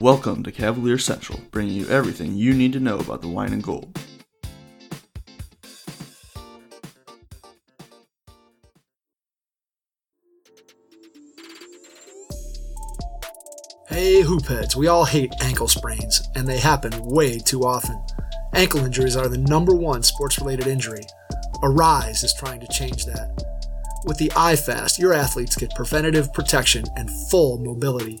Welcome to Cavalier Central, bringing you everything you need to know about the wine and gold. Hey, hoopheads, we all hate ankle sprains, and they happen way too often. Ankle injuries are the number one sports related injury. Aryse is trying to change that. With the iFast, your athletes get preventative protection and full mobility.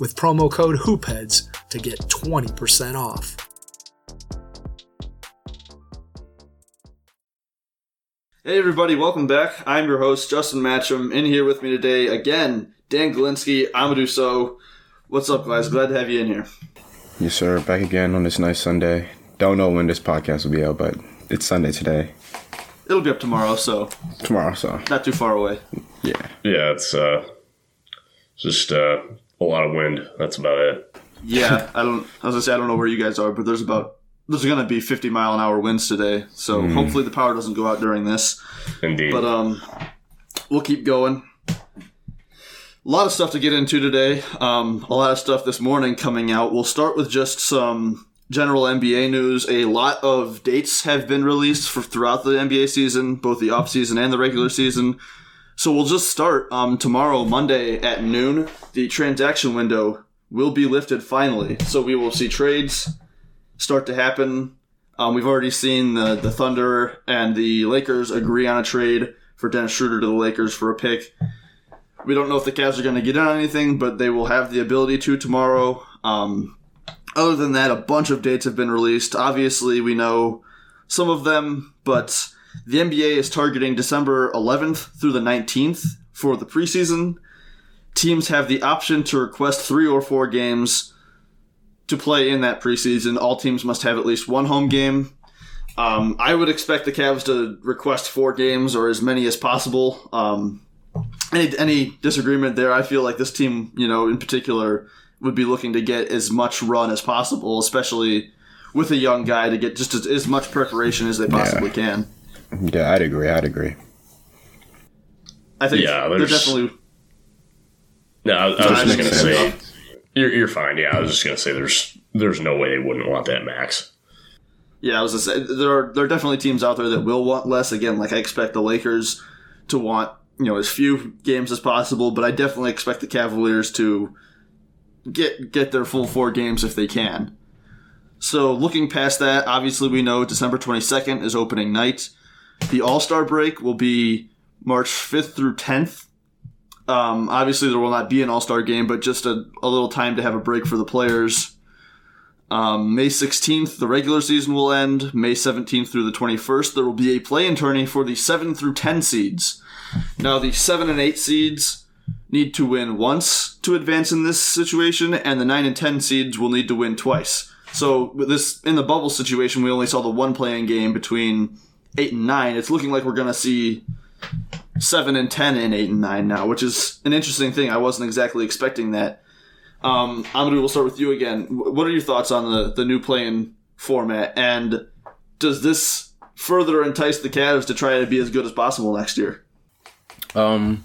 with promo code HOOPHEADS to get 20% off. Hey everybody, welcome back. I'm your host, Justin Matcham. In here with me today, again, Dan Galinsky, Amadou So. What's up, guys? Glad to have you in here. Yes, sir. Back again on this nice Sunday. Don't know when this podcast will be out, but it's Sunday today. It'll be up tomorrow, so Tomorrow, so not too far away. yeah. Yeah, it's uh, just uh, a lot of wind. That's about it. Yeah, I don't. I was gonna say I don't know where you guys are, but there's about there's gonna be 50 mile an hour winds today, so hopefully the power doesn't go out during this. Indeed. But um, we'll keep going. A lot of stuff to get into today. Um, a lot of stuff this morning coming out. We'll start with just some general NBA news. A lot of dates have been released for throughout the NBA season, both the off season and the regular season. So we'll just start um, tomorrow, Monday at noon. The transaction window will be lifted finally. So we will see trades start to happen. Um, we've already seen the, the Thunder and the Lakers agree on a trade for Dennis Schroeder to the Lakers for a pick. We don't know if the Cavs are going to get in on anything, but they will have the ability to tomorrow. Um, other than that, a bunch of dates have been released. Obviously, we know some of them, but the NBA is targeting December 11th through the 19th for the preseason. Teams have the option to request three or four games to play in that preseason. All teams must have at least one home game. Um, I would expect the Cavs to request four games or as many as possible. Um, any any disagreement there? I feel like this team, you know, in particular, would be looking to get as much run as possible, especially with a young guy to get just as, as much preparation as they possibly can. Yeah, I'd agree. I'd agree. I think Yeah, they're there's- definitely. no, I, I was just gonna didn't say you're, you're fine. Yeah, I was just gonna say there's there's no way they wouldn't want that max. Yeah, I was gonna say there are there are definitely teams out there that will want less. Again, like I expect the Lakers to want you know as few games as possible, but I definitely expect the Cavaliers to get get their full four games if they can. So looking past that, obviously we know December twenty second is opening night. The All Star break will be March fifth through tenth. Um, obviously, there will not be an All Star game, but just a, a little time to have a break for the players. Um, May 16th, the regular season will end. May 17th through the 21st, there will be a play-in tourney for the 7 through 10 seeds. Now, the 7 and 8 seeds need to win once to advance in this situation, and the 9 and 10 seeds will need to win twice. So, this in the bubble situation, we only saw the one play-in game between 8 and 9. It's looking like we're going to see 7 and 10 in 8 and 9 now, which is an interesting thing. I wasn't exactly expecting that. Um, Amadou, we'll start with you again. What are your thoughts on the, the new play-in format, and does this further entice the Cavs to try to be as good as possible next year? Um,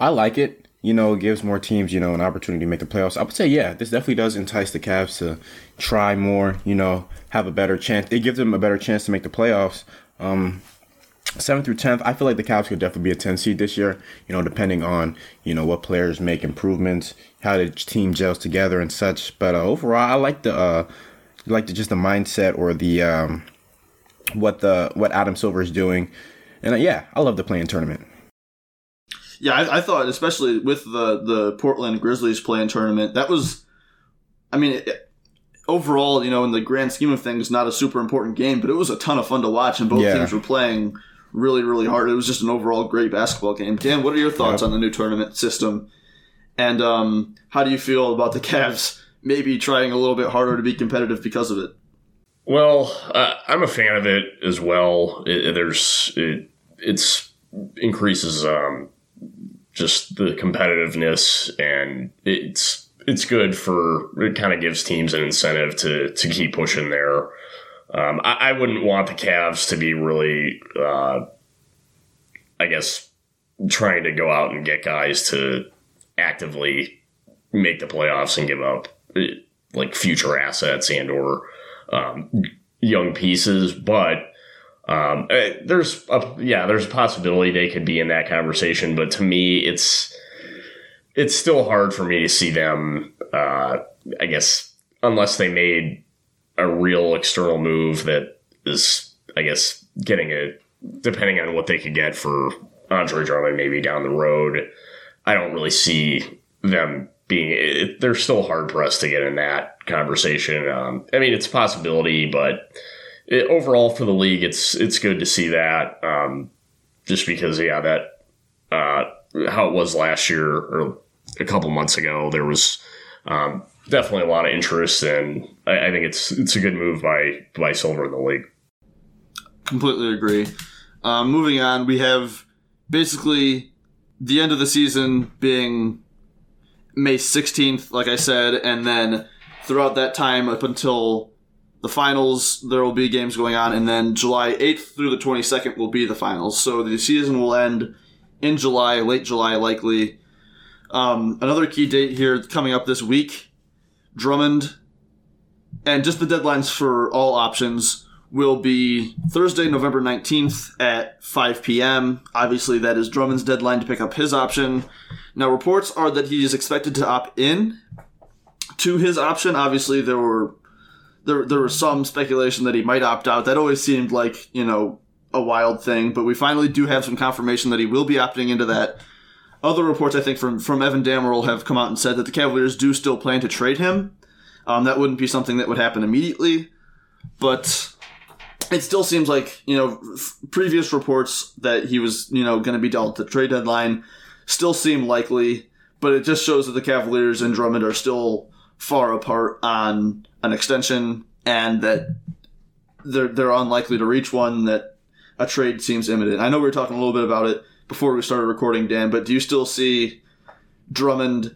I like it. You know, it gives more teams, you know, an opportunity to make the playoffs. I would say, yeah, this definitely does entice the Cavs to try more. You know, have a better chance. It gives them a better chance to make the playoffs. Um, seventh through tenth, I feel like the Cavs could definitely be a ten seed this year. You know, depending on you know what players make improvements, how the team gels together and such. But uh, overall, I like the uh, like the just the mindset or the um, what the what Adam Silver is doing, and uh, yeah, I love the play-in tournament. Yeah, I, I thought, especially with the the Portland Grizzlies play-in tournament, that was, I mean, it, overall, you know, in the grand scheme of things, not a super important game, but it was a ton of fun to watch, and both Yeah. teams were playing really, really hard. It was just an overall great basketball game. Dan, what are your thoughts Yep. on the new tournament system, and um, how do you feel about the Cavs maybe trying a little bit harder to be competitive because of it. Well, uh, I'm a fan of it as well. It, there's it, it's increases um, just the competitiveness, and it's it's good for it. Kind of gives teams an incentive to to keep pushing there. Um, I, I, wouldn't want the Cavs to be really, uh, I guess, trying to go out and get guys to actively make the playoffs and give up like future assets and or um, young pieces, but um, eh, there's a, yeah, there's a possibility they could be in that conversation. But to me, it's it's still hard for me to see them. Uh, I guess unless they made a real external move that is, I guess, getting a depending on what they could get for Andre Drummond maybe down the road. I don't really see them being. It, they're still hard pressed to get in that conversation. Um, I mean, it's a possibility, but it, overall for the league, it's it's good to see that. Um, just because, yeah, that uh, how it was last year or a couple months ago, there was um, definitely a lot of interest, and I, I, think it's it's a good move by by Silver in the league. Completely agree. Um, moving on, we have basically the end of the season being May 16th, like I said, and then throughout that time up until the finals, there will be games going on, and then July 8th through the 22nd will be the finals. So the season will end in July, late July, likely. Um, another key date here coming up this week Drummond, and just the deadlines for all options will be Thursday, November 19th at 5 p.m. Obviously, that is Drummond's deadline to pick up his option. Now, reports are that he is expected to opt in to his option. Obviously, there were there there was some speculation that he might opt out. That always seemed like you know a wild thing, but we finally do have some confirmation that he will be opting into that. Other reports, I think, from from Evan Dammarell have come out and said that the Cavaliers do still plan to trade him. Um, that wouldn't be something that would happen immediately, but it still seems like you know f- previous reports that he was you know going to be dealt at the trade deadline still seem likely, but it just shows that the Cavaliers and Drummond are still far apart on an extension and that they're they're unlikely to reach one that a trade seems imminent. I know we were talking a little bit about it before we started recording, Dan, but do you still see Drummond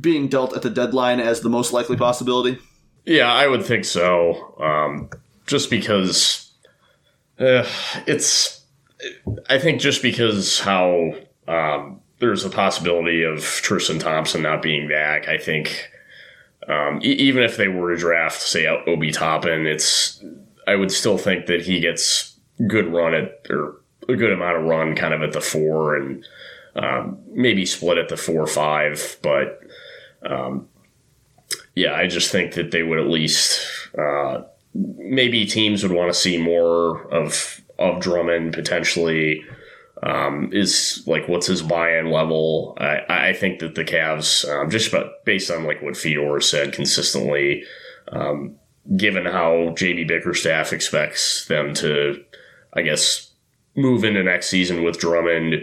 being dealt at the deadline as the most likely possibility? Yeah, I would think so. Um, just because uh, it's, I think just because how um, there's a possibility of Tristan Thompson not being back. I think um, e- even if they were to draft, say, Obi Toppin, it's I would still think that he gets good run at or a good amount of run kind of at the four and um, maybe split at the four or five. But um, yeah, I just think that they would at least uh, maybe teams would want to see more of of Drummond potentially um, is like what's his buy-in level. I, I think that the Cavs, um, just about based on like what Fedor said consistently, um, given how JB Bickerstaff expects them to, I guess, move into next season with Drummond,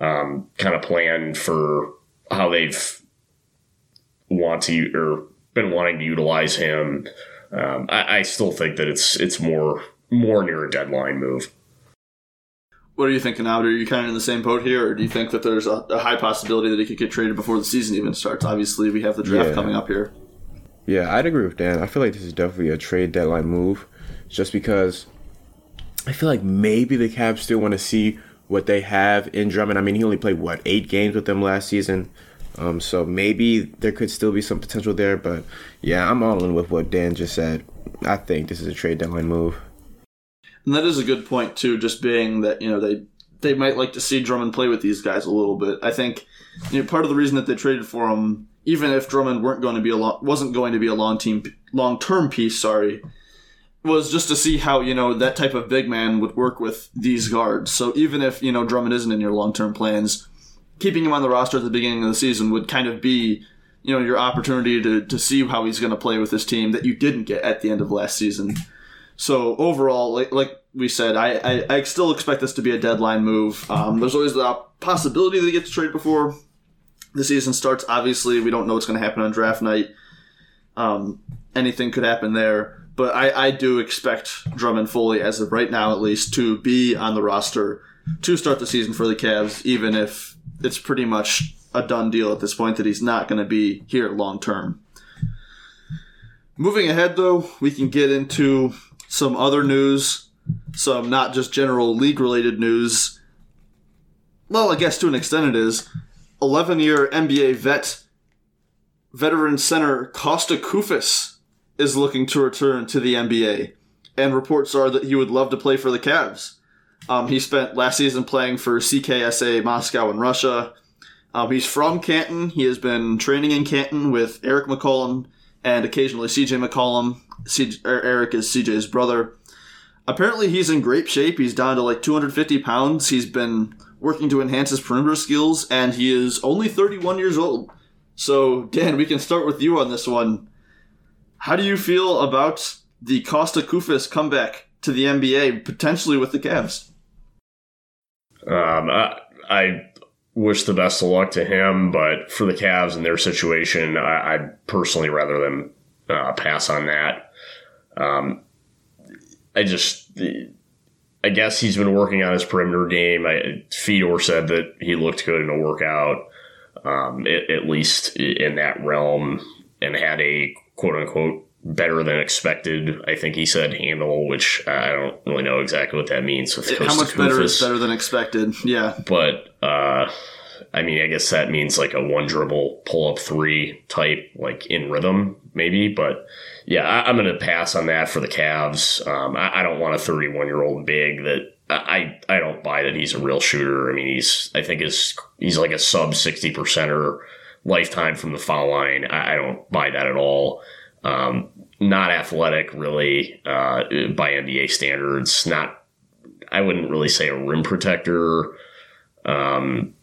um, kind of plan for how they've want to or been wanting to utilize him. Um, I, I still think that it's it's more more near a deadline move. What are you thinking now? Are you kind of in the same boat here, or do you think that there's a, a high possibility that he could get traded before the season even starts? Obviously, we have the draft yeah. coming up here. Yeah, I'd agree with Dan. I feel like this is definitely a trade deadline move, just because I feel like maybe the Cavs still want to see what they have in Drummond. I mean, he only played what eight games with them last season, um, so maybe there could still be some potential there. But yeah, I'm all in with what Dan just said. I think this is a trade deadline move. And that is a good point too, just being that, you know, they they might like to see Drummond play with these guys a little bit. I think you know, part of the reason that they traded for him, even if Drummond weren't going to be a long, wasn't going to be a long team long term piece, sorry, was just to see how, you know, that type of big man would work with these guards. So even if, you know, Drummond isn't in your long term plans, keeping him on the roster at the beginning of the season would kind of be you know your opportunity to, to see how he's going to play with this team that you didn't get at the end of last season. So overall, like, like we said, I, I, I, still expect this to be a deadline move. Um, there's always the possibility that he gets traded before the season starts. Obviously, we don't know what's going to happen on draft night. Um, anything could happen there, but I, I do expect Drummond Foley, as of right now at least, to be on the roster to start the season for the Cavs, even if it's pretty much a done deal at this point that he's not going to be here long term. Moving ahead, though, we can get into some other news, some not just general league related news. Well, I guess to an extent it is. 11 year NBA vet, veteran center Kosta Koufos is looking to return to the NBA, and reports are that he would love to play for the Cavs. Um, he spent last season playing for CSKA Moscow in Russia. Um, he's from Canton. He has been training in Canton with Errick McCollum and occasionally CJ McCollum. CJ, Errick is CJ's brother. Apparently, he's in great shape. He's down to like 250 pounds. He's been working to enhance his perimeter skills, and he is only 31 years old. So, Dan, we can start with you on this one. How do you feel about the Kosta Koufos comeback to the NBA, potentially with the Cavs? Um, I, I wish the best of luck to him, but for the Cavs and their situation, I, I'd personally rather them uh, pass on that. Um, I just, I guess he's been working on his perimeter game. I, Fedor said that he looked good in a workout, um, at, at least in that realm, and had a quote unquote better than expected. I think he said handle, which I don't really know exactly what that means. With How much better is better than expected? Yeah, but uh, I mean, I guess that means like a one dribble pull up three type, like in rhythm, maybe. But yeah, I, am going to pass on that for the Cavs. Um, I, I don't want a 31 year old big that. I, I don't buy that he's a real shooter. I mean, he's I think is he's like a sub sixty percenter lifetime from the foul line. I, I don't buy that at all. Um, not athletic, really, uh, by NBA standards. Not, I wouldn't really say a rim protector. Um,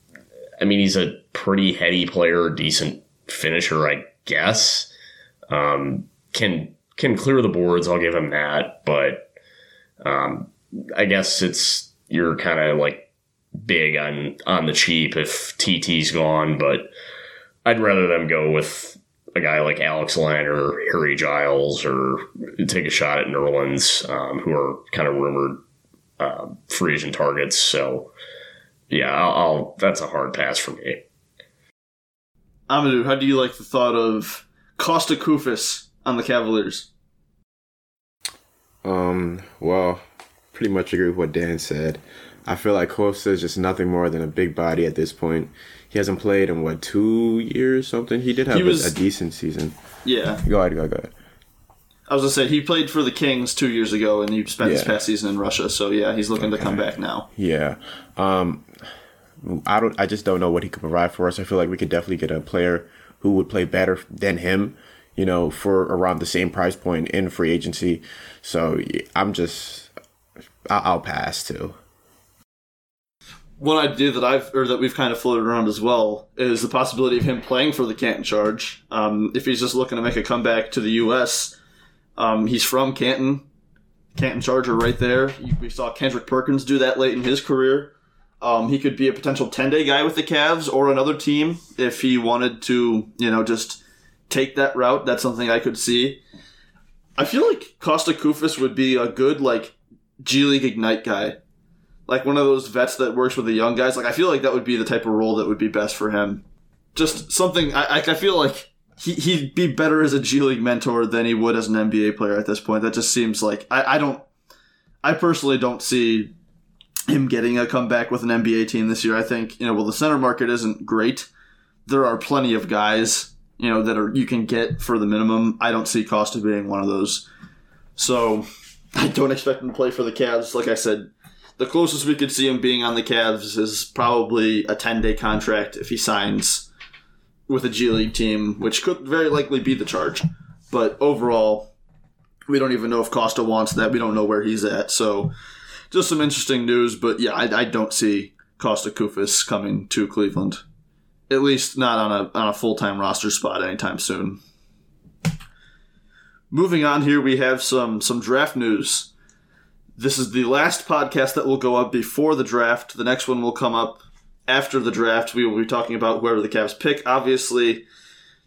I mean, he's a pretty heady player, decent finisher, I guess. Um, can can clear the boards. I'll give him that, but um, I guess it's you're kind of like big on on the cheap if TT's gone, but I'd rather them go with a guy like Alex Len or Harry Giles or take a shot at Nerlens, um, who are kind of rumored uh, free agent targets. So, yeah, I'll, I'll, that's a hard pass for me. Amadou, how do you like the thought of Kosta Koufos on the Cavaliers? Um, well, pretty much agree with what Dan said. I feel like Kosta is just nothing more than a big body at this point. He hasn't played in what two years, something. He did have he was, a, a, decent season. Yeah. Go ahead, go ahead, go ahead. I was gonna say he played for the Kings two years ago, and he spent yeah. his past season in Russia. So yeah, he's looking okay. to come back now. Yeah. Um, I don't. I just don't know what he could provide for us. I feel like we could definitely get a player who would play better than him. You know, for around the same price point in free agency. So I'm just. I'll pass too one idea that I've or that we've kind of floated around as well is the possibility of him playing for the Canton Charge. Um, if he's just looking to make a comeback to the U.S., um, he's from Canton, Canton Charger right there. We saw Kendrick Perkins do that late in his career. Um, he could be a potential ten day guy with the Cavs or another team if he wanted to, you know, just take that route. That's something I could see. I feel like Kosta Koufos would be a good like G League Ignite guy like one of those vets that works with the young guys. Like I feel like that would be the type of role that would be best for him. Just something I I feel like he he'd be better as a G League mentor than he would as an NBA player at this point. That just seems like I, I don't I personally don't see him getting a comeback with an NBA team this year. I think, you know, well the center market isn't great. There are plenty of guys, you know, that are you can get for the minimum. I don't see Kosta being one of those. So I don't expect him to play for the Cavs. Like I said, the closest we could see him being on the Cavs is probably a 10 day contract if he signs with a G League team, which could very likely be the charge. But overall, we don't even know if Kosta wants that. We don't know where he's at. So just some interesting news. But yeah, I, I don't see Kosta Koufos coming to Cleveland. At least not on a, on a full time roster spot anytime soon. Moving on here, we have some some draft news. This is the last podcast that will go up before the draft. The next one will come up after the draft. We will be talking about whoever the Cavs pick. Obviously,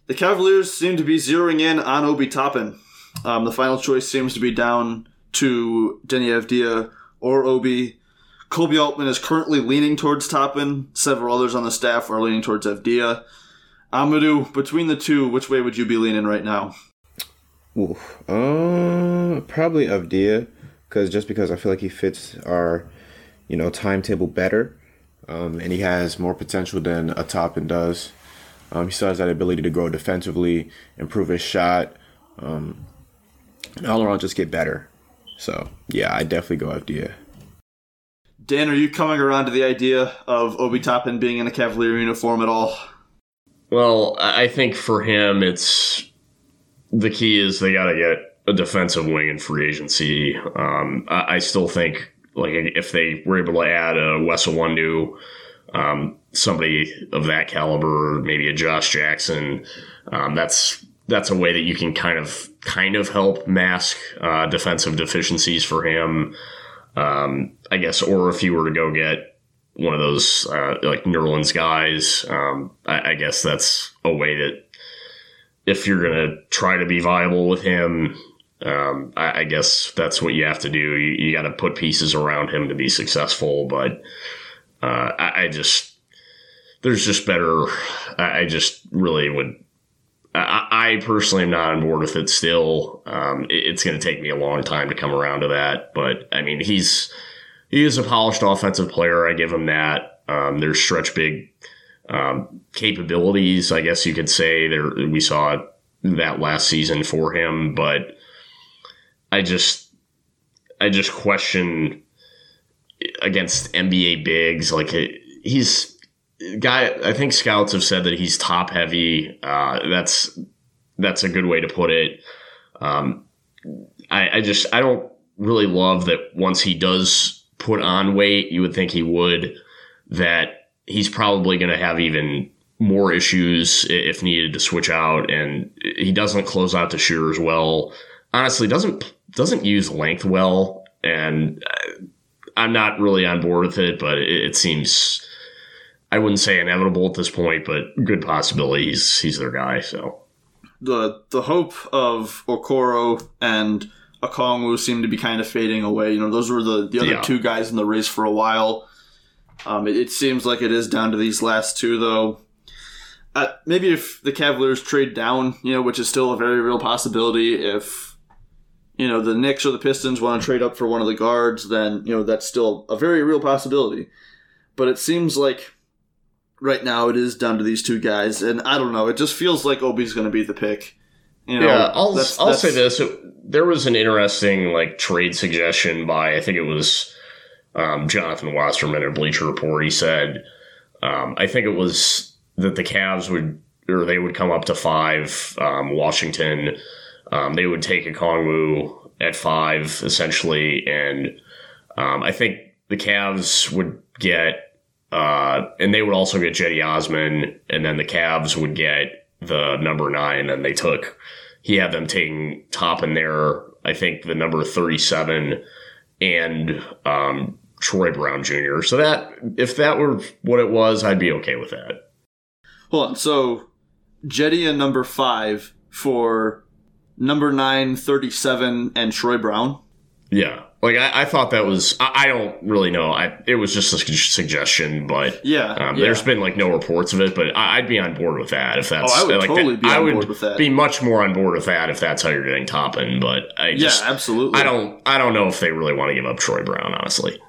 The Cavaliers seem to be zeroing in on Obi Toppin. Um, the final choice seems to be down to Deni Avdija or Obi. Koby Altman is currently leaning towards Toppin. Several others on the staff are leaning towards Avdija. Amadou, between the two, which way would you be leaning right now? Oof. Uh, probably Avdija, because just because I feel like he fits our, you know, timetable better, um, and he has more potential than a Toppin does. Um, he still has that ability to grow defensively, improve his shot, um, and all around just get better. So yeah, I definitely go Avdija. Dan, are you coming around to the idea of Obi Toppin being in a Cavalier uniform at all? Well, I think for him, it's the key is they got to get a defensive wing in free agency. Um, I, I, still think like if they were able to add a Wes Iwundu, um, somebody of that caliber, maybe a Josh Jackson, um, that's that's a way that you can kind of kind of help mask uh, defensive deficiencies for him. Um, I guess, or if you were to go get one of those uh, like Nerlens guys. Um, I, I, guess that's a way that if you're gonna try to be viable with him, um, I, I, guess that's what you have to do. You, you got to put pieces around him to be successful. But uh, I, I, just there's just better. I, just really would. I, personally am not on board with it still. Um, it, it's going to take me a long time to come around to that. But I mean, he's he is a polished offensive player. I give him that. Um, there's stretch big um, capabilities, I guess you could say. There, we saw that last season for him, but I just, I just question against NBA bigs. Like he's guy. I think scouts have said that he's top heavy. Uh, that's that's a good way to put it. Um, I, I just I don't really love that once he does put on weight, you would think he would, that he's probably going to have even more issues if needed to switch out. And he doesn't close out the shooters well. Honestly, doesn't doesn't use length well, and uh, I'm not really on board with it. But it, it seems I wouldn't say inevitable at this point, but good possibility he's he's their guy. So the the hope of Okoro and Okongwu seem to be kind of fading away. You know, those were the, the other yeah. two guys in the race for a while. Um, it, it, seems like it is down to these last two, though. Uh, maybe if the Cavaliers trade down, you know, which is still a very real possibility, if you know the Knicks or the Pistons want to trade up for one of the guards, then you know that's still a very real possibility. But it seems like right now it is down to these two guys, and I don't know. It just feels like Obi's going to be the pick. You know, yeah, I'll that's, I'll that's, say this: there was an interesting like trade suggestion by I think it was um, Jonathan Wasserman at Bleacher Report. He said, um, I think it was that the Cavs would or they would come up to five. Um, Washington, um, they would take Okongwu at five essentially, and um, I think the Cavs would get. Uh, and they would also get Cedi Osman, and then the Cavs would get the number nine, and they took he had them taking Toppin there. I think the number thirty seven and um, Troy Brown Jr. So that if that were what it was, I'd be okay with that. Hold on. So Cedi and number five for number nine, 37, and Troy Brown. Yeah. Like I, I, thought that was I, I, don't really know. I it was just a suggestion, but yeah, um, yeah. there's been like no reports of it. But I, would be on board with that if that's. Oh, I would like totally that, be on I would board with that. Be much more on board with that if that's how you're getting Toppin. But I just yeah, absolutely. I don't I don't know if they really want to give up Troy Brown. Honestly,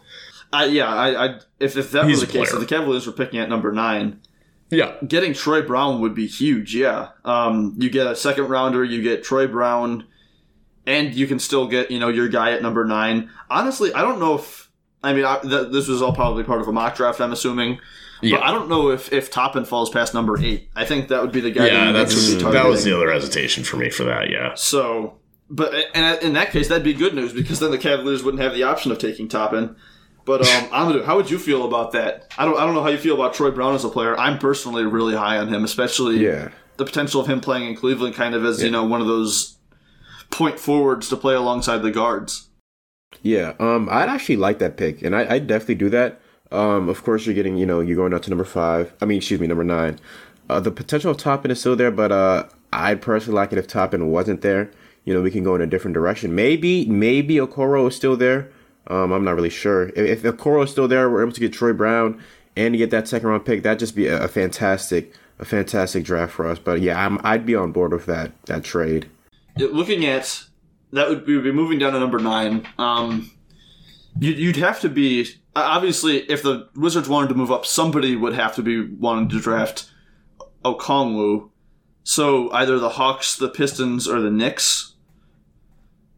I yeah, I, I if if that He's was the case, if the Cavaliers were picking at number nine. Yeah, getting Troy Brown would be huge. Yeah, um, you get a second rounder, you get Troy Brown and you can still get you know your guy at number nine. Honestly, I don't know if I mean I, th- this was all probably part of a mock draft. I'm assuming. Yeah. But I don't know if if Toppin falls past number eight. I think that would be the guy. Yeah, that that's that was the other hesitation for me for that. Yeah. So, but and in that case, that'd be good news because then the Cavaliers wouldn't have the option of taking Toppin. But um, Amadou, how would you feel about that? I don't I don't know how you feel about Troy Brown as a player. I'm personally really high on him, especially yeah. the potential of him playing in Cleveland, kind of as yeah. you know one of those point forwards to play alongside the guards. Yeah, um, I'd actually like that pick, and I, I'd definitely do that. Um, of course, you're getting, you know, you're going out to number five. I mean, excuse me, number nine. Uh, the potential of Toppin is still there, but uh, I'd personally like it if Toppin wasn't there. You know, we can go in a different direction. Maybe, maybe Okoro is still there. Um, I'm not really sure. If, if Okoro is still there, we're able to get Troy Brown and to get that second round pick. That'd just be a, a fantastic, a fantastic draft for us. But yeah, I'm, I'd be on board with that that trade. Looking at that would be, be moving down to number nine. Um, you'd, you'd have to be obviously if the Wizards wanted to move up, somebody would have to be wanting to draft Okongwu. So either the Hawks, the Pistons, or the Knicks.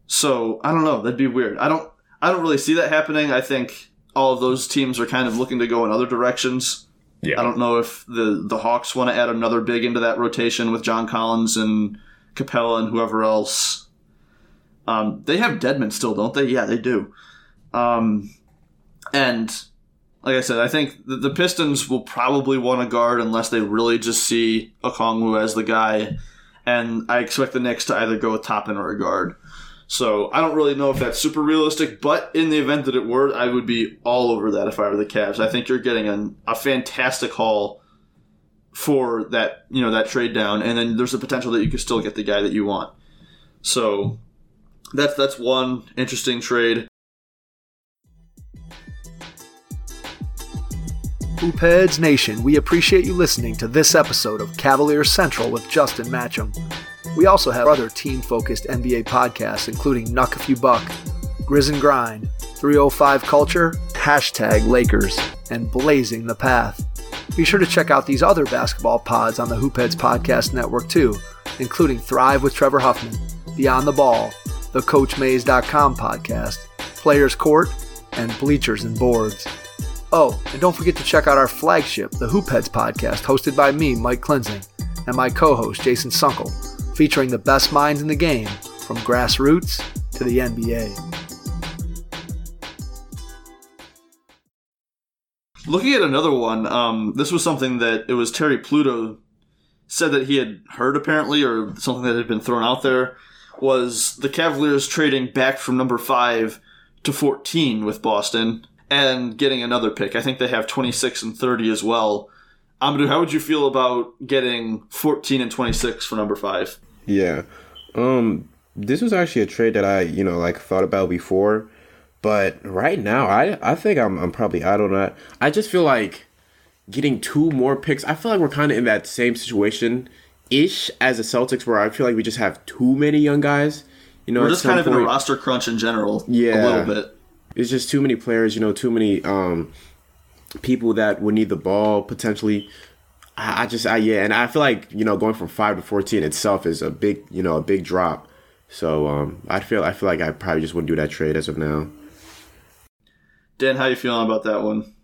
So I don't know. That'd be weird. I don't. I don't really see that happening. I think all of those teams are kind of looking to go in other directions. Yeah. I don't know if the the Hawks want to add another big into that rotation with John Collins and Capela and whoever else. Um, they have Dedmon still, don't they? Yeah, they do. Um, and like I said, I think the, the Pistons will probably want to guard unless they really just see Okongwu as the guy. And I expect the Knicks to either go with Toppin or a guard. So I don't really know if that's super realistic, but in the event that it were, I would be all over that if I were the Cavs. I think you're getting an, a fantastic haul for that, you know, that trade down, and then there's a potential that you could still get the guy that you want. So that's that's one interesting trade. Hoopheads Nation, we appreciate you listening to this episode of Cavalier Central with Justin Matcham. We also have other team focused NBA podcasts, including Nuck If You Buck, Grizz and Grind, 305 Culture, Hashtag Lakers, and Blazing the Path. Be sure to check out these other basketball pods on the Hoopheads Podcast Network too, including Thrive with Trevor Huffman, Beyond the Ball, the CoachMaze.com podcast, Players Court, and Bleachers and Boards. Oh, and don't forget to check out our flagship, the Hoopheads podcast, hosted by me, Mike Klinzing, and my co-host, Jason Sunkel, featuring the best minds in the game, from grassroots to the NBA. Looking at another one, um, this was something that it was Terry Pluto said that he had heard apparently, or something that had been thrown out there, was the Cavaliers trading back from number five to 14 with Boston and getting another pick. I think they have 26 and 30 as well. Amadou, how would you feel about getting 14 and 26 for number five? Yeah. Um, this was actually a trade that I, you know, like thought about before, but right now I I think I'm I'm probably out on that. I just feel like getting two more picks. I feel like we're kind of in that same situation ish as the Celtics where I feel like we just have too many young guys. You know, We're just kind of in a roster crunch in general. Yeah. A little bit. it's just too many players, you know, too many um people that would need the ball potentially. I, I just I yeah, and I feel like, you know, going from five to fourteen itself is a big you know, a big drop. So um I feel I feel like I probably just wouldn't do that trade as of now. Dan, how you feeling about that one?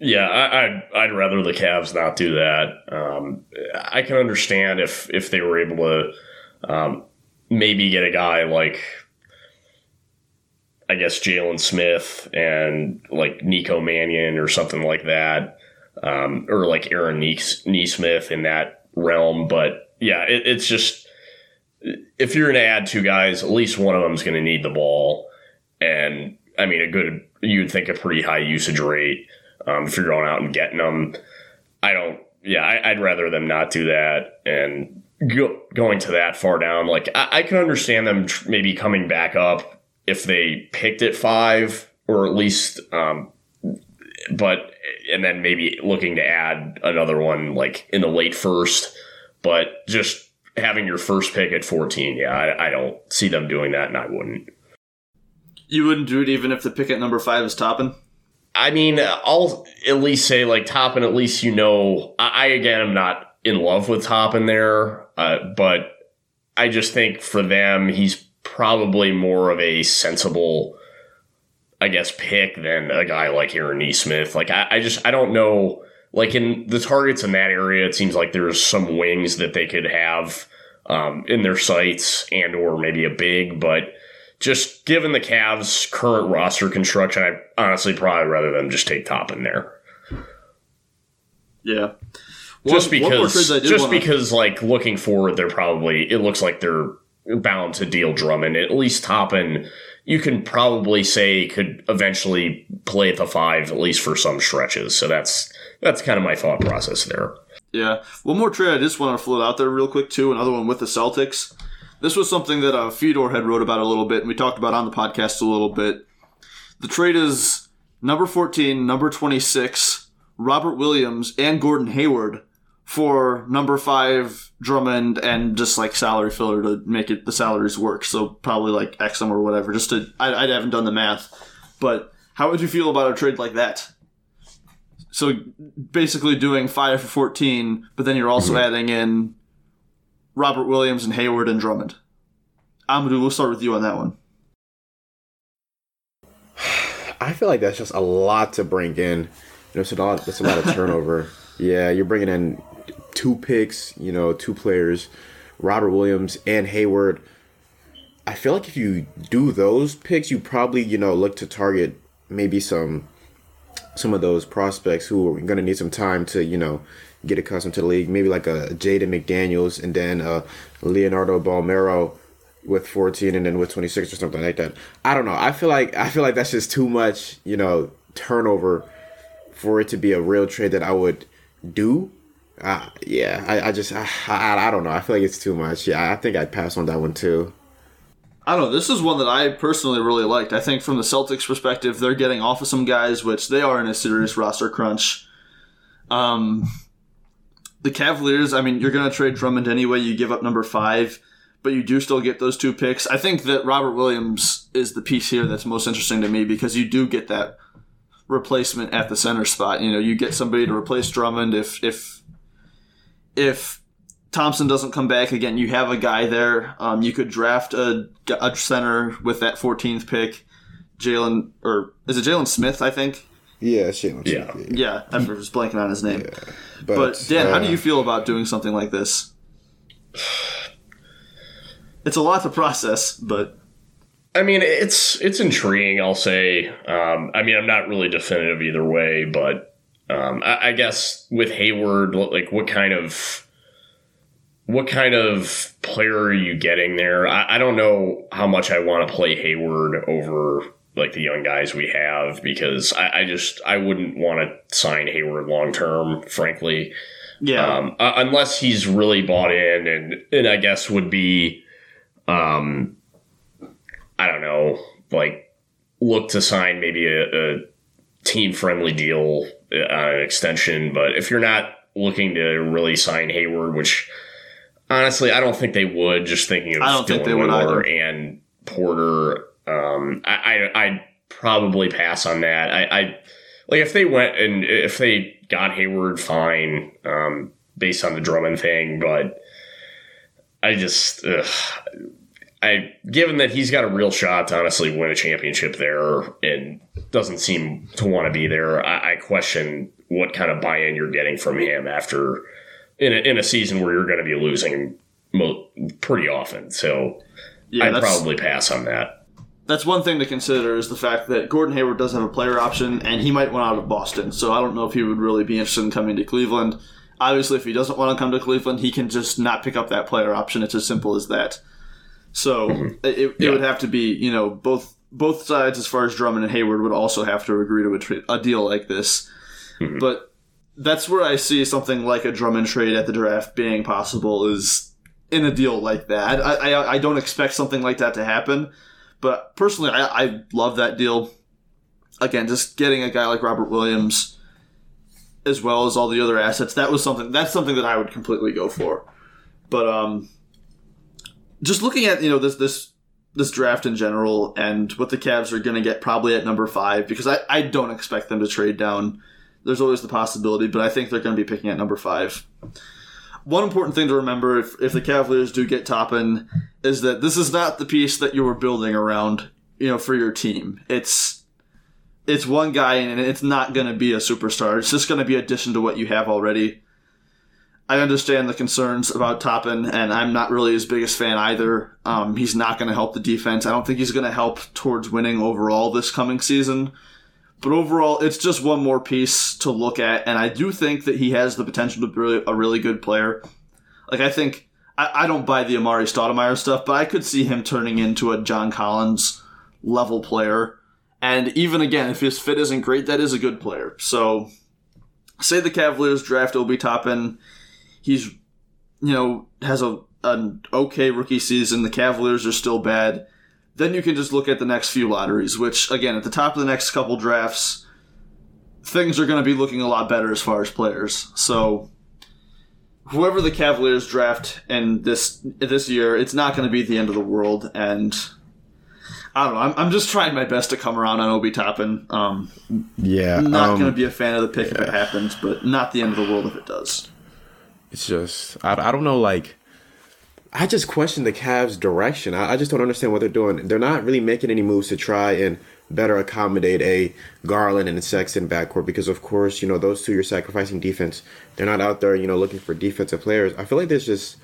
Yeah, I, I'd I'd rather the Cavs not do that. Um, I can understand if if they were able to um, maybe get a guy like I guess Jalen Smith and like Nico Mannion or something like that, um, or like Aaron Nees- Nesmith in that realm. But yeah, it, it's just if you're going to add two guys, at least one of them's going to need the ball, and I mean a good you'd think a pretty high usage rate um, if you're going out and getting them. I don't. Yeah, I, I'd rather them not do that and go, going to that far down. Like I, I can understand them tr- maybe coming back up if they picked at five or at least, um, but and then maybe looking to add another one like in the late first. But just having your first pick at 14, yeah, I, I don't see them doing that, and I wouldn't. You wouldn't do it even if the pick at number five is Toppin? I mean, I'll at least say like Toppin. At least you know. I, I again am not in love with Toppin there, uh, but I just think for them, he's probably more of a sensible, I guess, pick than a guy like Aaron Nesmith. Like I, I just I don't know. Like in the targets in that area, it seems like there's some wings that they could have um, in their sights and or maybe a big, but just given the Cavs' current roster construction, I'd honestly probably rather them just take Toppin there. Yeah. just One- more because, I just wanna- because, like looking forward, they're probably it looks like they're bound to deal Drummond. At least Toppin, you can probably say could eventually play at the five at least for some stretches. So that's that's kind of my thought process there. Yeah. One more trade I just want to float out there real quick too. Another one with the Celtics. This was something that uh, Fedor had wrote about a little bit, and we talked about on the podcast a little bit. The trade is number 14, number 26, Robert Williams, and Gordon Hayward for number five Drummond and just like salary filler to make it the salaries work. So probably like X or whatever. Just to I, I haven't done the math, but how would you feel about a trade like that? So basically doing five for fourteen, but then you're also mm-hmm. adding in Robert Williams and Hayward and Drummond. Amadou, we'll start with you on that one. I feel like that's just a lot to bring in. You know, it's a lot. That's a lot of turnover. yeah, you're bringing in two picks. You know, two players, Robert Williams and Hayward. I feel like if you do those picks, you probably you know look to target maybe some some of those prospects who are going to need some time to you know get accustomed to the league. Maybe like a Jaden McDaniels and then a Leandro Bolmaro with 14 and then with 26 or something like that. I don't know. I feel like I feel like that's just too much, you know, turnover for it to be a real trade that I would do. Uh, yeah, I, I just I, I, I don't know. I feel like it's too much. Yeah, I think I'd pass on that one too. I don't know. This is one that I personally really liked. I think from the Celtics' perspective, they're getting off of some guys, which they are in a serious roster crunch. Um, the Cavaliers, I mean, you're going to trade Drummond anyway. You give up number five but you do still get those two picks. I think that Robert Williams is the piece here that's most interesting to me because you do get that replacement at the center spot. You know, you get somebody to replace Drummond if if if Thompson doesn't come back again. You have a guy there. Um, you could draft a, a center with that 14th pick, Jalen or is it Jalen Smith? I think. Yeah, Jalen. Yeah, Smith, yeah. yeah. I was blanking on his name. Yeah. But, but, Dan, uh, how do you feel about doing something like this? it's a lot to process, but I mean, it's it's intriguing. I'll say. Um, I mean, I'm not really definitive either way, but um, I, I, guess with Hayward, like, what kind of what kind of player are you getting there? I, I don't know how much I want to play Hayward over like the young guys we have because I, I just I wouldn't want to sign Hayward long term, frankly. Yeah. Um, uh, unless he's really bought in and and I guess would be um, I don't know, like look to sign maybe a, a team friendly deal an extension. But if you're not looking to really sign Hayward, which honestly I don't think they would, just thinking of I don't think they would either. and Porter, um, I, I I'd probably pass on that. I, I like if they went and if they got Hayward, fine, um, based on the Drummond thing, but I just ugh, I given that he's got a real shot to honestly win a championship there and doesn't seem to want to be there, I, I question what kind of buy-in you're getting from him after in a, in a season where you're going to be losing mo- pretty often. So yeah, I'd probably pass on that. That's one thing to consider is the fact that Gordon Hayward does have a player option and he might want out of Boston. So I don't know if he would really be interested in coming to Cleveland. Obviously, if he doesn't want to come to Cleveland, he can just not pick up that player option. It's as simple as that. So mm-hmm. it, it yeah. would have to be, you know, both both sides as far as Drummond and Hayward would also have to agree to a, tra- a deal like this. Mm-hmm. But that's where I see something like a Drummond trade at the draft being possible is in a deal like that. I, I, I don't expect something like that to happen, but personally, I, I love that deal. Again, just getting a guy like Robert Williams as well as all the other assets, that was something that's something that I would completely go for. But um just looking at you know this this this draft in general and what the Cavs are going to get probably at number five because I, I don't expect them to trade down. There's always the possibility, but I think they're going to be picking at number five. One important thing to remember if, if the Cavaliers do get Toppin is that this is not the piece that you were building around, you know, for your team. It's it's one guy and it's not going to be a superstar. It's just going to be addition to what you have already. I understand the concerns about Toppin, and I'm not really his biggest fan either. Um, he's not going to help the defense. I don't think he's going to help towards winning overall this coming season. But overall, it's just one more piece to look at, and I do think that he has the potential to be a really good player. Like, I think, I, I don't buy the Amar'e Stoudemire stuff, but I could see him turning into a John Collins level player. And even again, if his fit isn't great, that is a good player. So, say the Cavaliers draft Obi Toppin he's you know has a an okay rookie season. The Cavaliers are still bad. Then you can just look at the next few lotteries, which again at the top of the next couple drafts, things are going to be looking a lot better as far as players. So whoever the Cavaliers draft in this this year, it's not going to be the end of the world. And I don't know. I'm, I'm just trying my best to come around on Obi Toppin. Um, Yeah, not um, going to be a fan of the pick if it happens, but not the end of the world if it does. It's just I, I don't know like I just question the Cavs' direction. I, I just don't understand what they're doing. They're not really making any moves to try and better accommodate a Garland and a Sexton backcourt because of course, you know, those two you're sacrificing defense. They're not out there, you know, looking for defensive players. I feel like there's just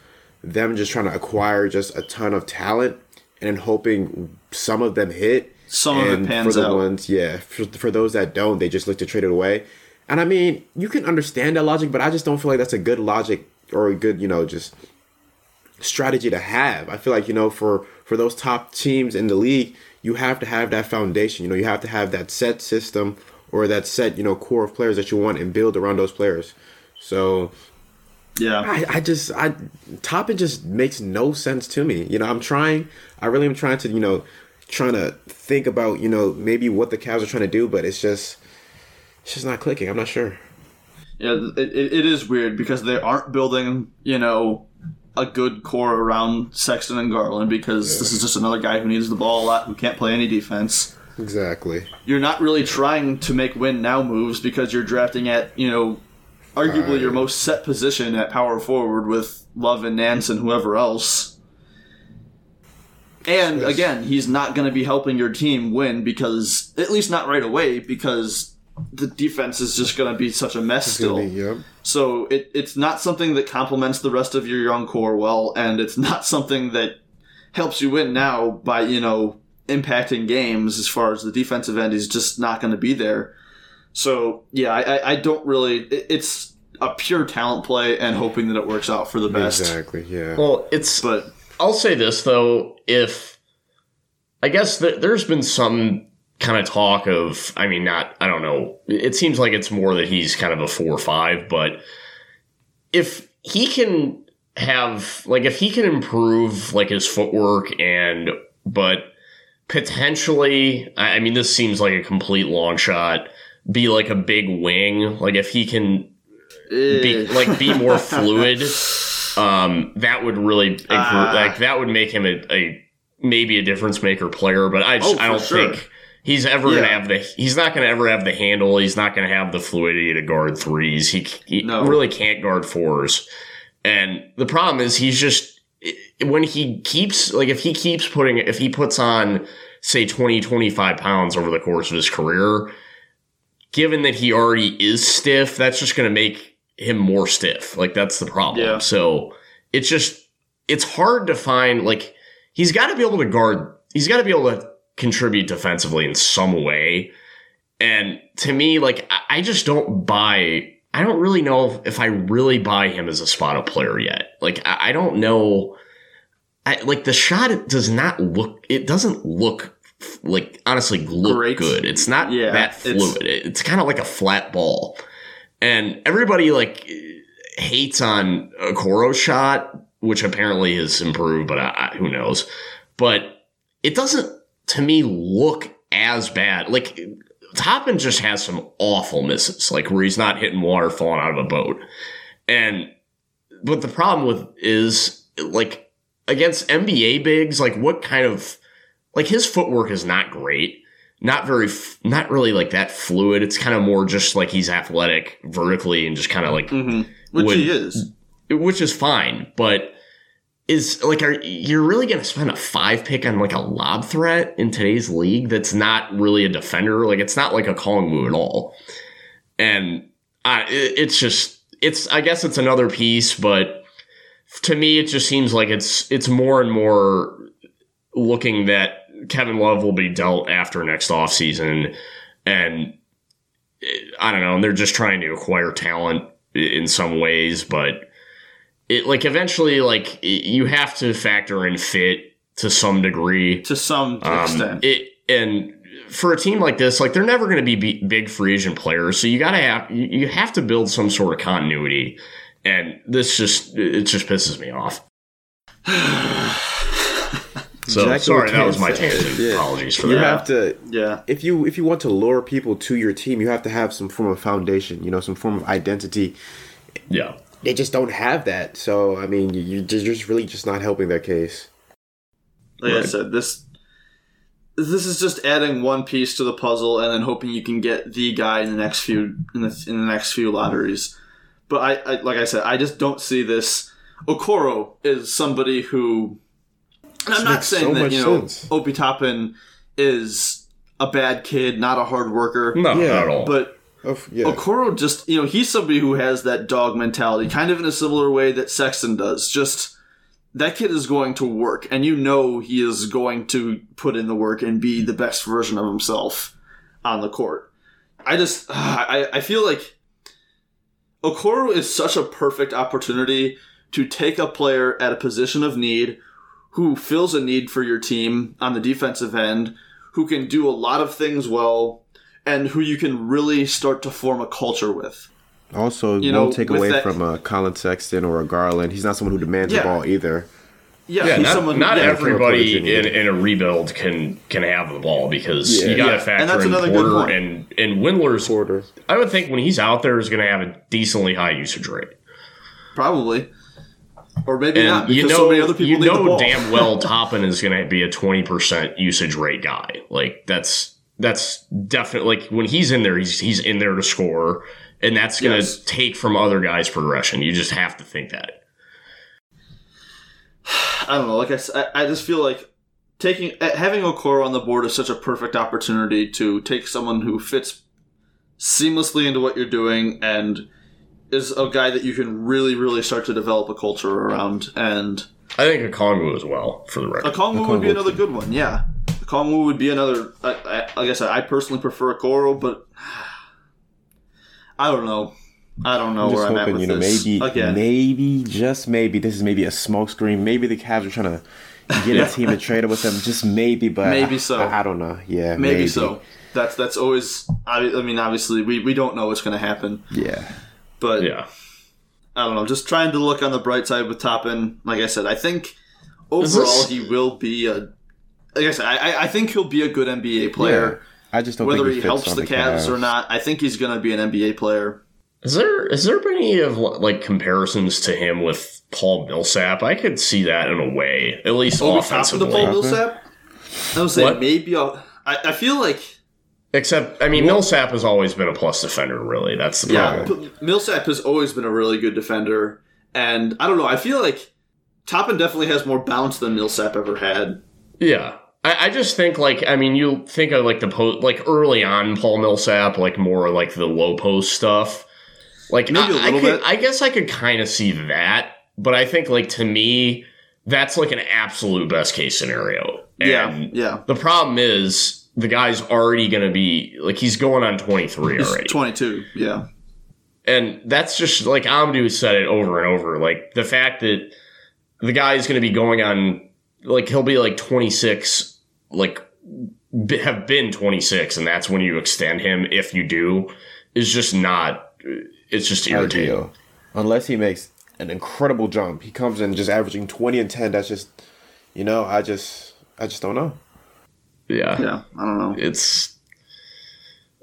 them just trying to acquire just a ton of talent and hoping some of them hit. Some of it and pans for the out. ones, yeah, for, for those that don't, they just look to trade it away. And I mean, you can understand that logic, but I just don't feel like that's a good logic or a good, you know, just strategy to have. I feel like, you know, for for those top teams in the league, you have to have that foundation. You know, you have to have that set system or that set, you know, core of players that you want and build around those players. So Yeah. I, I just I Toppin just makes no sense to me. You know, I'm trying I really am trying to, you know, trying to think about, you know, maybe what the Cavs are trying to do, but it's just it's just not clicking. I'm not sure. Yeah, it, it, it is weird because they aren't building, you know, a good core around Sexton and Garland because this is just another guy who needs the ball a lot, who can't play any defense. Exactly. You're not really trying to make win now moves because you're drafting at, you know, arguably your most set position at power forward with Love and Nance and whoever else. And again, he's not going to be helping your team win because, at least not right away, because the defense is just going to be such a mess still. yep. So it, it's not something that complements the rest of your young core well, and it's not something that helps you win now by, you know, impacting games as far as the defensive end is just not going to be there. So, yeah, I, I, I don't really. It, it's a pure talent play and hoping that it works out for the best. Exactly, yeah. Well, it's But I'll say this though, if I guess th- there's been some kind of talk of, I mean, not, I don't know. It seems like it's more that he's kind of a four or five, but if he can have, like, if he can improve, like, his footwork and, but potentially, I mean, this seems like a complete long shot, be like a big wing, like, if he can be, eh, like be more fluid um that would really Ah. like that would make him a, a maybe a difference maker player but i just Oh, i don't sure. think he's ever gonna have the he's not gonna ever have the handle. He's not gonna have the fluidity to guard threes. He, he No. really can't guard fours. And the problem is he's just when he keeps like if he keeps putting if he puts on say 20 25 pounds over the course of his career given that he already is stiff that's just going to make him more stiff. Like that's the problem. Yeah. so it's just it's hard to find like he's got to be able to guard he's got to be able to contribute defensively in some way. And to me like I- just don't buy i don't really know if i really buy him as a spot up player yet. Like i, I don't know. I, like the shot it does not look it doesn't look like honestly look Great. good. It's not Yeah, that fluid. It- it's kind of like a flat ball. And everybody like hates on Okoro shot, which apparently has improved, but I, I, who knows? But it doesn't, to me, look as bad. Like Toppin just has some awful misses, like where he's not hitting water falling out of a boat. And but the problem with is like against NBA bigs, like what kind of like his footwork is not great not very not really like that fluid it's kind of more just like he's athletic vertically and just kind of like mhm. which Would- he is. which is fine but is like are you're really going to spend a five pick on like a lob threat in today's league that's not really a defender. Like it's not like a calling move at all. And I, it's just it's i guess it's another piece but to me it just seems like it's it's more and more looking that Kevin Love will be dealt after next offseason. And I don't know, and they're just trying to acquire talent in some ways, but it like eventually like i- you have to factor in fit to some degree. To some Um, extent. it and for a team like this, like they're never going to be b- big free agent players, so you got to have you you have to build some sort of continuity. and this just it just pisses me off. so Exactly sorry, that was my tangent. Yeah. Apologies for You that. have to Yeah. if you if you want to lure people to your team, you have to have some form of foundation, you know, some form of identity. yeah. They just don't have that. So I mean, you, you're just really just not helping their case. Like I said, this this is just adding one piece to the puzzle and then hoping you can get the guy in the next few in the in the next few lotteries. But I, I like I said, I just don't see this. Okoro is somebody who and I'm not makes so saying that you know sense. Obi Toppin is a bad kid, not a hard worker. No, Yeah, not at all. But Oh, of, yeah. Okoro just, you know, he's somebody who has that dog mentality, kind of in a similar way that Sexton does. Just that kid is going to work, and you know he is going to put in the work and be the best version of himself on the court. I just, I, I feel like Okoro is such a perfect opportunity to take a player at a position of need who fills a need for your team on the defensive end, who can do a lot of things well, and who you can really start to form a culture with. also, you won't know, take away that- from a Collin Sexton or a Garland. He's not someone who demands Yeah. the ball either. Yeah, yeah, he's not, someone. not yeah, everybody in, in a rebuild can can have the ball because Yeah. you got to Yeah, and factor that's in another good Porter point. and and Windler's. Porter. I would think when he's out there is going to have a decently high usage rate. probably, or maybe And not because you know, so many other people you need the know ball. damn well Toppin is going to be a twenty percent usage rate guy. Like that's that's definitely like when he's in there, he's he's in there to score, and that's going to Yes. take from other guys' progression. You just have to think that. I don't know. Like I, I just feel like taking uh, having Okoro on the board is such a perfect opportunity to take someone who fits seamlessly into what you're doing and is a guy that you can really, really start to develop a culture around. And I think Okongwu as well, for the record. Okongwu would be another good one. Yeah, Okongwu would be another. I, I, like I said, I personally prefer Okoro, but I don't know. I don't know I'm where just I'm at with you know, this. maybe, Again, maybe, just maybe, this is maybe a smokescreen. Maybe the Cavs are trying to get a team to trade with them. Just maybe, but Maybe so. I, I don't know. Yeah, maybe, so. That's that's always. I, I mean, obviously, we, we don't know what's going to happen, Yeah, but yeah. I don't know. Just trying to look on the bright side with Toppin. Like I said, I think overall this- he will be a. Like I said, I, I- I think he'll be a good NBA player. I just don't Whether think he fits helps on the Cavs or not, I think he's going to be an NBA player. Is there is there any of like comparisons to him with Paul Millsap? I could see that in a way, at least Over top of the offensively. Paul Millsap. I would say What? maybe. A, I, I feel like Except, I mean, Millsap has always been a plus defender. Really, that's the yeah, problem. P- Millsap has always been a really good defender, and I don't know. I feel like Toppin definitely has more bounce than Millsap ever had. Yeah. I, I just think like I mean you think of like the post like early on Paul Millsap like more like the low post stuff like Maybe a I, I little could bit. I guess I could kind of see that but I think like to me that's like an absolute best case scenario Yeah, And yeah. the problem is the guy's already going to be like he's going on 23 He's already 22. Yeah. and that's just like Amadou said it over and over. Like the fact that the guy is going to be going on, like he'll be like 26, like have been 26, and that's when you extend him. If you do, is just not. It's just irritating. ideal. Unless he makes an incredible jump, he comes in just averaging twenty and ten. That's just, you know, I just, I just don't know. Yeah, Yeah. I don't know. it's.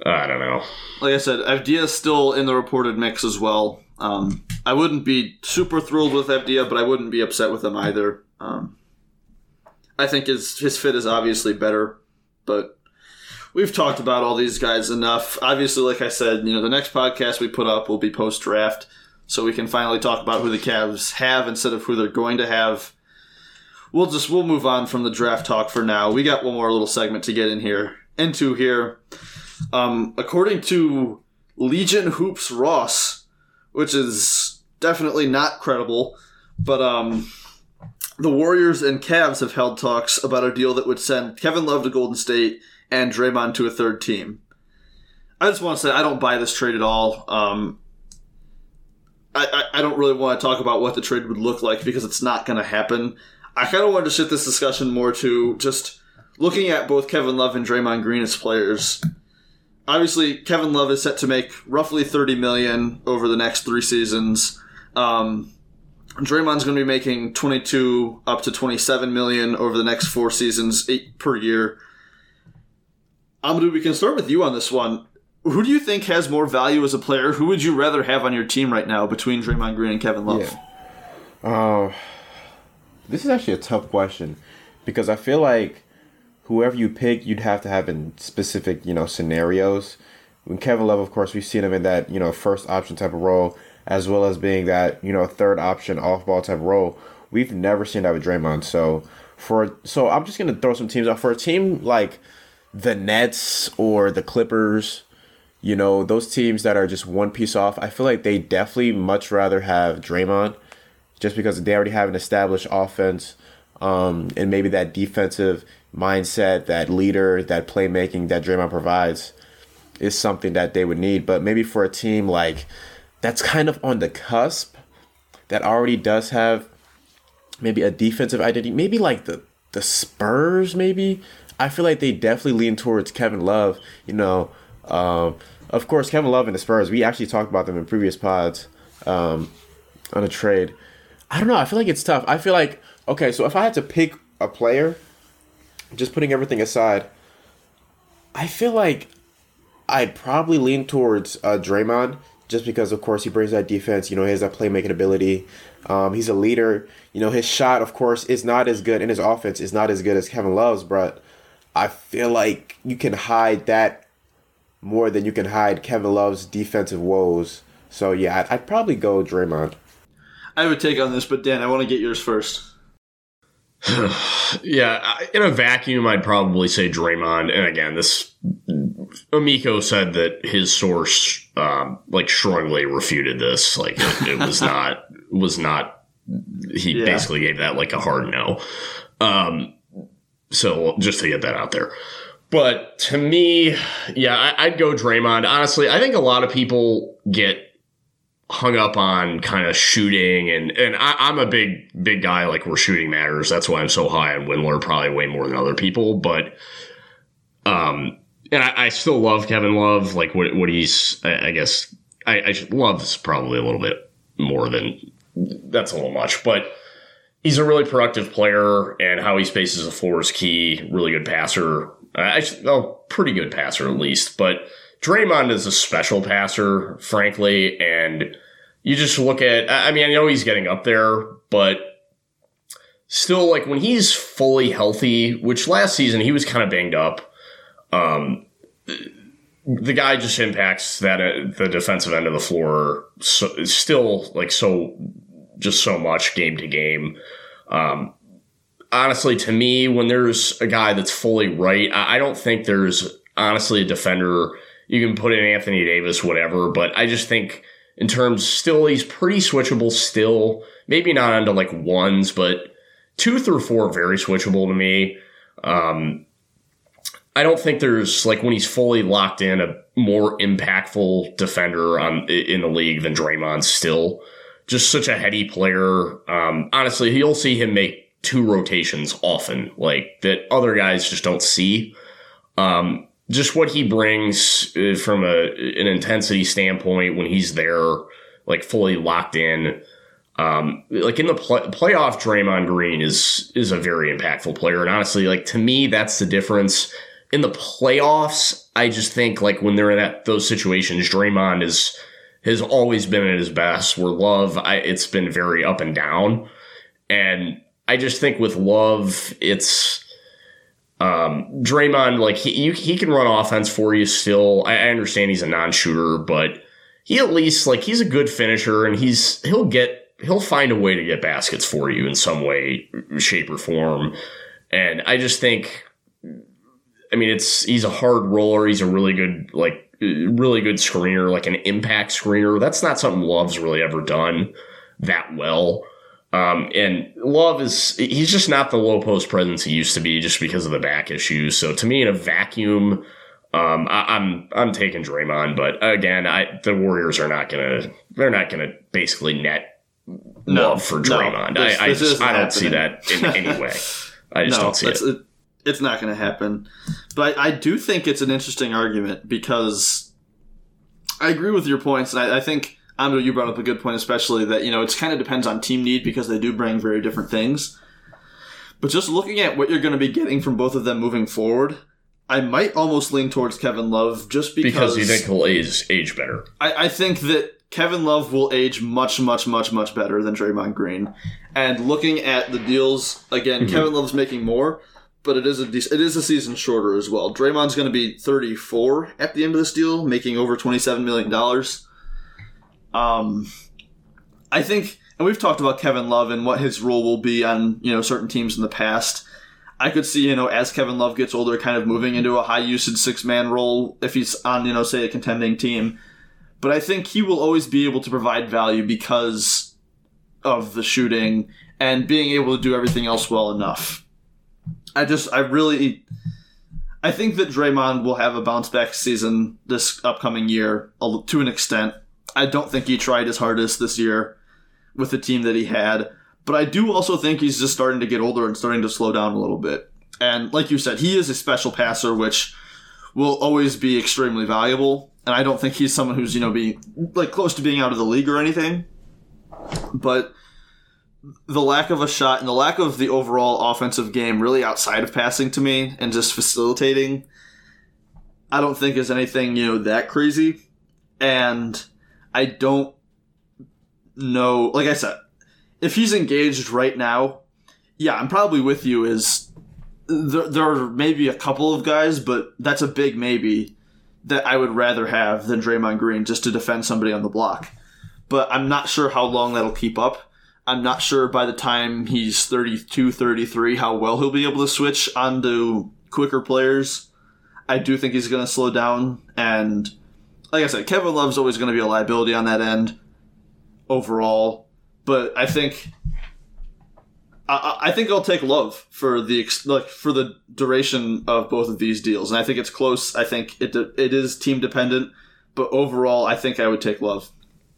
I don't know. Like I said, Avdija's still in the reported mix as well. Um, I wouldn't be super thrilled with Avdia, but I wouldn't be upset with him either. Um, I think his his fit is obviously better, but we've talked about all these guys enough. Obviously, like I said, you know, the next podcast we put up will be post draft, so we can finally talk about who the Cavs have instead of who they're going to have. We'll just we'll move on from the draft talk for now. We got one more little segment to get in here into here. Um, according to Legion Hoops Ross, which is definitely not credible, but um, the Warriors and Cavs have held talks about a deal that would send Kevin Love to Golden State and Draymond to a third team. I just want to say I don't buy this trade at all. Um, I, I, I don't really want to talk about what the trade would look like because it's not going to happen. I kind of wanted to shift this discussion more to just looking at both Kevin Love and Draymond Green as players obviously Kevin Love is set to make roughly 30 million over the next 3 seasons. Um, Draymond's going to be making 22 up to 27 million over the next four seasons, eight per year. Amadou, we can start with you on this one. Who do you think has more value as a player? Who would you rather have on your team right now between Draymond Green and Kevin Love? Uh, this is actually a tough question because I feel like whoever you pick, you'd have to have in specific, you know, scenarios. When Kevin Love, of course, we've seen him in that, you know, first option type of role, as well as being that, you know, third option off ball type role. We've never seen that with Draymond. So for so I'm just gonna throw some teams out for a team like the Nets or the Clippers, you know, those teams that are just one piece off, I feel like they definitely much rather have Draymond just because they already have an established offense um, and maybe that defensive mindset, that leader, that playmaking that Draymond provides is something that they would need. But maybe for a team like that's kind of on the cusp, that already does have maybe a defensive identity, maybe like the the Spurs, maybe. I feel like they definitely lean towards Kevin Love. You know, um, of course, Kevin Love and the Spurs. We actually talked about them in previous pods um, on a trade. I don't know. I feel like it's tough. I feel like okay. So if I had to pick a player, just putting everything aside, I feel like I'd probably lean towards uh, Draymond just because, of course, he brings that defense. You know, he has that playmaking ability. Um, he's a leader. You know, his shot, of course, is not as good, and his offense is not as good as Kevin Love's. But I feel like you can hide that more than you can hide Kevin Love's defensive woes. So yeah, I'd, I'd probably go Draymond. I have a take on this, but Dan, I want to get yours first. yeah, in a vacuum, I'd probably say Draymond. And again, this Amico said that his source, um, like, strongly refuted this. Like, it, it was not was not. He yeah. basically gave that like a hard no. Um, so just to get that out there. But to me, yeah, I, would go Draymond. Honestly, I think a lot of people get hung up on kind of shooting and and I, am a big big guy like where shooting matters. That's why I'm so high on Windler, probably way more than other people. But um, and I, I still love Kevin Love. Like what what he's I, I guess I, I love's probably a little bit more than that's a little much, but he's a really productive player and how he spaces the floor is key. Really good passer. I well, pretty good passer at least, but Draymond is a special passer, frankly, and you just look at, I mean, I know he's getting up there, but still, like when he's fully healthy, which last season he was kind of banged up, um, the guy just impacts that uh, the defensive end of the floor so, still like so just so much game to game. Um, honestly, to me, when there's a guy that's fully right, I, I don't think there's honestly a defender you can put in Anthony Davis, whatever. But I just think in terms, still he's pretty switchable. Still, maybe not onto like ones, but two through four very switchable to me. Um, I don't think there's like when he's fully locked in a more impactful defender on in the league than Draymond. Still, just such a heady player. Um, honestly, you'll see him make two rotations often, like that other guys just don't see. Um, just what he brings uh, from a an intensity standpoint when he's there, like fully locked in. Um, like in the play, playoff, Draymond Green is is a very impactful player, and honestly, like to me, that's the difference. In the playoffs, I just think like when they're in that those situations, Draymond is has always been at his best. Where Love, I, it's been very up and down, and I just think with Love, it's um, Draymond, like he you, he can run offense for you still. I, I understand he's a non-shooter, but he at least like he's a good finisher, and he's he'll get he'll find a way to get baskets for you in some way, shape, or form. And I just think, I mean, it's he's a hard roller. He's a really good like really good screener, like an impact screener. That's not something Love's really ever done that well. Um, and Love is he's just not the low post presence he used to be just because of the back issues. So to me, in a vacuum, um, I, am I'm, I'm taking Draymond, but again, I the Warriors are not gonna they're not gonna basically net no, love for Draymond. No, this, I, I, just, I don't see that in any way. I just no, don't see it. it. It's not going to happen. But I, I, do think it's an interesting argument because I agree with your points, and I, I think Ando, you brought up a good point, especially that, you know, it's kind of depends on team need because they do bring very different things. But just looking at what you're going to be getting from both of them moving forward, I might almost lean towards Kevin Love just because. Because you think he'll age, age better. I, I think that Kevin Love will age much, much, much, much better than Draymond Green. And looking at the deals, again, Mm-hmm. Kevin Love's making more, but it is a it is a season shorter as well. Draymond's going to be 34 at the end of this deal, making over 27 million dollars. Um, I think, and we've talked about Kevin Love and what his role will be on you know certain teams in the past. I could see, you know, as Kevin Love gets older, kind of moving into a high usage six man role if he's on, you know, say a contending team. But I think he will always be able to provide value because of the shooting and being able to do everything else well enough. I just, I really, I think that Draymond will have a bounce back season this upcoming year to an extent. I don't think he tried his hardest this year with the team that he had. But I do also think he's just starting to get older and starting to slow down a little bit. And like you said, he is a special passer, which will always be extremely valuable. And I don't think he's someone who's, you know, being like close to being out of the league or anything. But the lack of a shot and the lack of the overall offensive game really outside of passing to me and just facilitating, I don't think is anything, you know, that crazy. And I don't know, like I said, if he's engaged right now, yeah, I'm probably with you. Is there, there are maybe a couple of guys, but that's a big maybe that I would rather have than Draymond Green just to defend somebody on the block. But I'm not sure how long that'll keep up. I'm not sure by the time he's 32, 33 how well he'll be able to switch onto quicker players. I do think he's going to slow down. And like I said, Kevin Love's always going to be a liability on that end overall. But I think I, I think I'll take Love for the like for the duration of both of these deals, and I think it's close. I think it it is team dependent, but overall, I think I would take Love.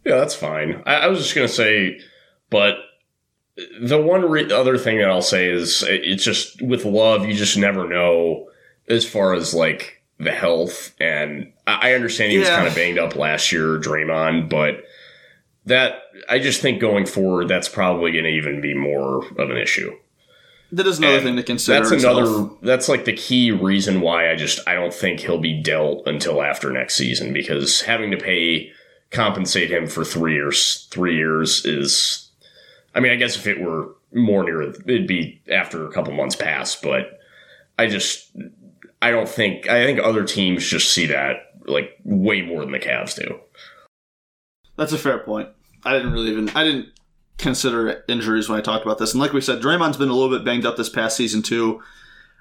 Yeah, that's fine. I, I was just gonna say, but the one re- other thing that I'll say is it- it's just with love, you just never know as far as like the health. And I understand he was kind of banged up last year, Draymond, but that I just think going forward, that's probably going to even be more of an issue. That is another And thing to consider. That's itself. another. That's like the key reason why I just I don't think he'll be dealt until after next season because having to pay compensate him for three years three years is. I mean, I guess if it were more near, it'd be after a couple months pass. But I just I don't think I think other teams just see that like way more than the Cavs do. That's a fair point. I didn't really even I didn't consider injuries when I talked about this. And like we said, Draymond's been a little bit banged up this past season too.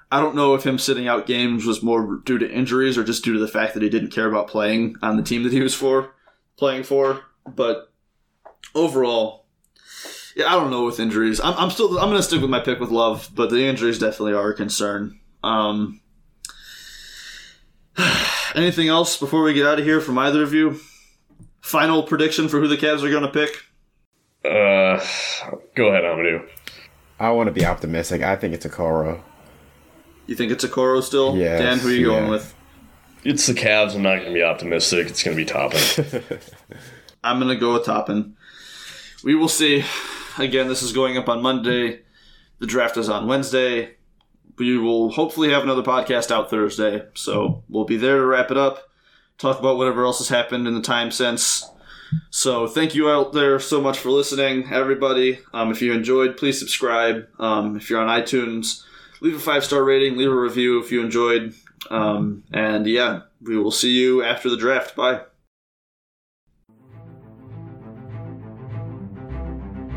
I don't know if him sitting out games was more due to injuries or just due to the fact that he didn't care about playing on the team that he was for playing for. But overall, yeah, I don't know with injuries. I'm, I'm still I'm gonna stick with my pick with Love, but the injuries definitely are a concern. Um, anything else before we get out of here from either of you? Final prediction for who the Cavs are going to pick? Uh, go ahead, Amadou. I want to be optimistic. I think it's Okoro. You think it's Okoro still? Yes, Dan, who are you yeah. going with? It's the Cavs. I'm not going to be optimistic. It's going to be Toppin. I'm going to go with Toppin. We will see. Again, this is going up on Monday. The draft is on Wednesday. We will hopefully have another podcast out Thursday. So we'll be there to wrap it up, talk about whatever else has happened in the time since. So thank you out there so much for listening, everybody. Um, if you enjoyed, please subscribe. Um, if you're on iTunes, leave a five star rating, leave a review if you enjoyed. Um, and yeah, we will see you after the draft. Bye.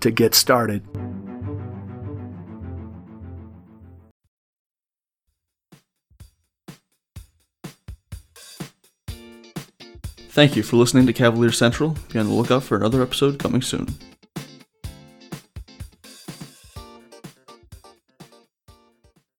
to get started. Thank you for listening to Cavalier Central. Be on the lookout for another episode coming soon.